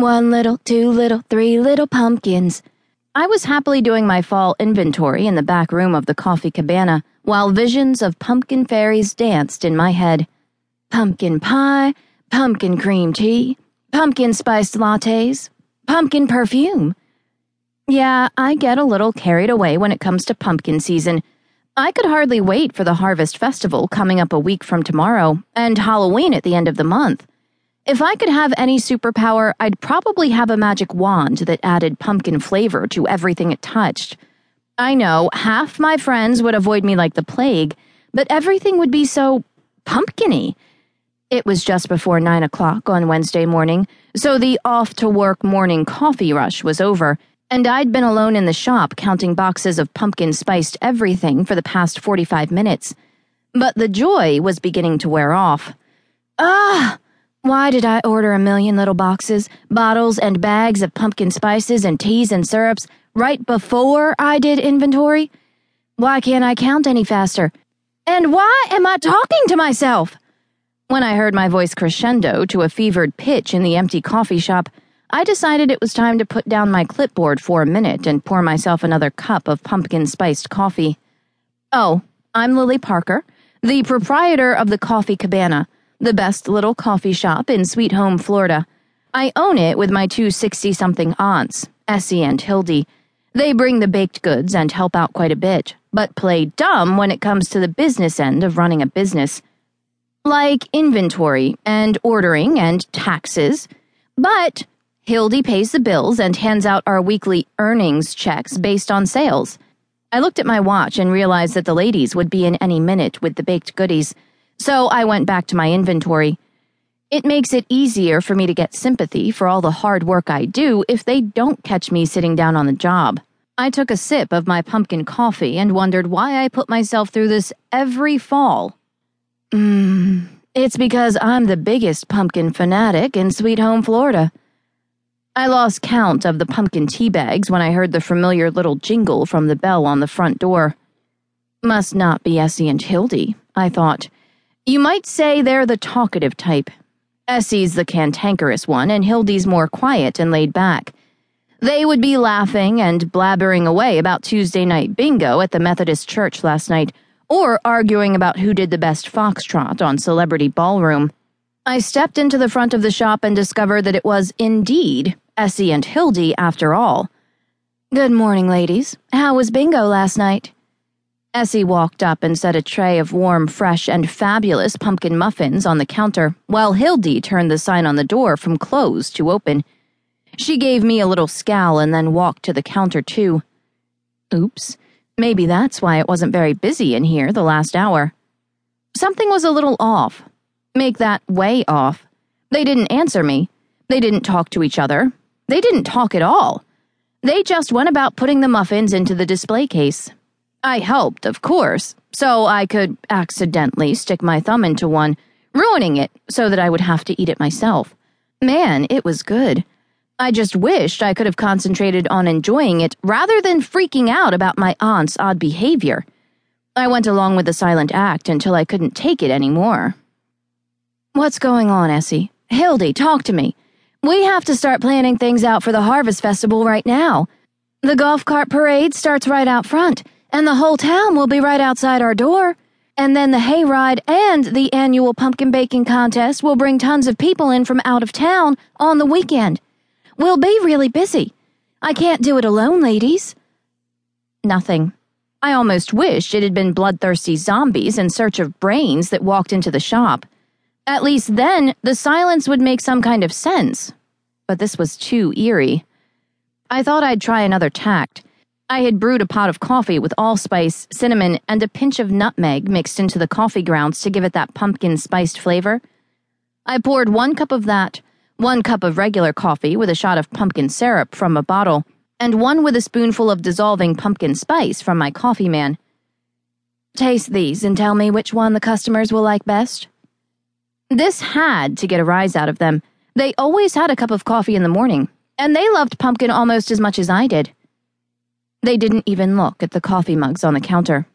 One little, two little, three little pumpkins. I was happily doing my fall inventory in the back room of the coffee cabana while visions of pumpkin fairies danced in my head. Pumpkin pie, pumpkin cream tea, pumpkin spiced lattes, pumpkin perfume. Yeah, I get a little carried away when it comes to pumpkin season. I could hardly wait for the Harvest Festival coming up a week from tomorrow and Halloween at the end of the month. If I could have any superpower, I'd probably have a magic wand that added pumpkin flavor to everything it touched. I know half my friends would avoid me like the plague, but everything would be so pumpkiny. It was just before nine o'clock on Wednesday morning, so the off to work morning coffee rush was over and I'd been alone in the shop counting boxes of pumpkin spiced everything for the past 45 minutes. But the joy was beginning to wear off. Ah! Why did I order a million little boxes, bottles, and bags of pumpkin spices and teas and syrups right before I did inventory? Why can't I count any faster? And why am I talking to myself? When I heard my voice crescendo to a fevered pitch in the empty coffee shop, I decided it was time to put down my clipboard for a minute and pour myself another cup of pumpkin spiced coffee. Oh, I'm Lily Parker, the proprietor of the Coffee Cabana, the best little coffee shop in Sweet Home, Florida. I own it with my two 60 something aunts, Essie and Hildie. They bring the baked goods and help out quite a bit, but play dumb when it comes to the business end of running a business. Like inventory and ordering and taxes. But Hildie pays the bills and hands out our weekly earnings checks based on sales. I looked at my watch and realized that the ladies would be in any minute with the baked goodies, so I went back to my inventory. It makes it easier for me to get sympathy for all the hard work I do if they don't catch me sitting down on the job. I took a sip of my pumpkin coffee and wondered why I put myself through this every fall. Mmm, it's because I'm the biggest pumpkin fanatic in Sweet Home, Florida. I lost count of the pumpkin tea bags when I heard the familiar little jingle from the bell on the front door. Must not be Essie and Hildie, I thought. You might say they're the talkative type. Essie's the cantankerous one, and Hildie's more quiet and laid back. They would be laughing and blabbering away about Tuesday night bingo at the Methodist church last night, or arguing about who did the best foxtrot on Celebrity Ballroom. I stepped into the front of the shop and discovered that it was indeed Essie and Hildie after all. Good morning, ladies. How was bingo last night? Essie walked up and set a tray of warm, fresh, and fabulous pumpkin muffins on the counter, while Hildie turned the sign on the door from closed to open. She gave me a little scowl and then walked to the counter, too. Oops, maybe that's why it wasn't very busy in here the last hour. Something was a little off, make that way off. They didn't answer me. They didn't talk to each other. They didn't talk at all. They just went about putting the muffins into the display case. I helped, of course, so I could accidentally stick my thumb into one, ruining it so that I would have to eat it myself. Man, it was good. I just wished I could have concentrated on enjoying it rather than freaking out about my aunt's odd behavior. I went along with the silent act until I couldn't take it anymore. What's going on, Essie? Hildie, talk to me. We have to start planning things out for the Harvest Festival right now. The golf cart parade starts right out front, and the whole town will be right outside our door. And then the hayride and the annual pumpkin baking contest will bring tons of people in from out of town on the weekend. We'll be really busy. I can't do it alone, ladies. Nothing. I almost wished it had been bloodthirsty zombies in search of brains that walked into the shop. At least then, the silence would make some kind of sense. But this was too eerie. I thought I'd try another tact. I had brewed a pot of coffee with allspice, cinnamon, and a pinch of nutmeg mixed into the coffee grounds to give it that pumpkin spiced flavor. I poured one cup of that, one cup of regular coffee with a shot of pumpkin syrup from a bottle, and one with a spoonful of dissolving pumpkin spice from my coffee man. Taste these and tell me which one the customers will like best. This had to get a rise out of them. They always had a cup of coffee in the morning, and they loved pumpkin almost as much as I did. They didn't even look at the coffee mugs on the counter.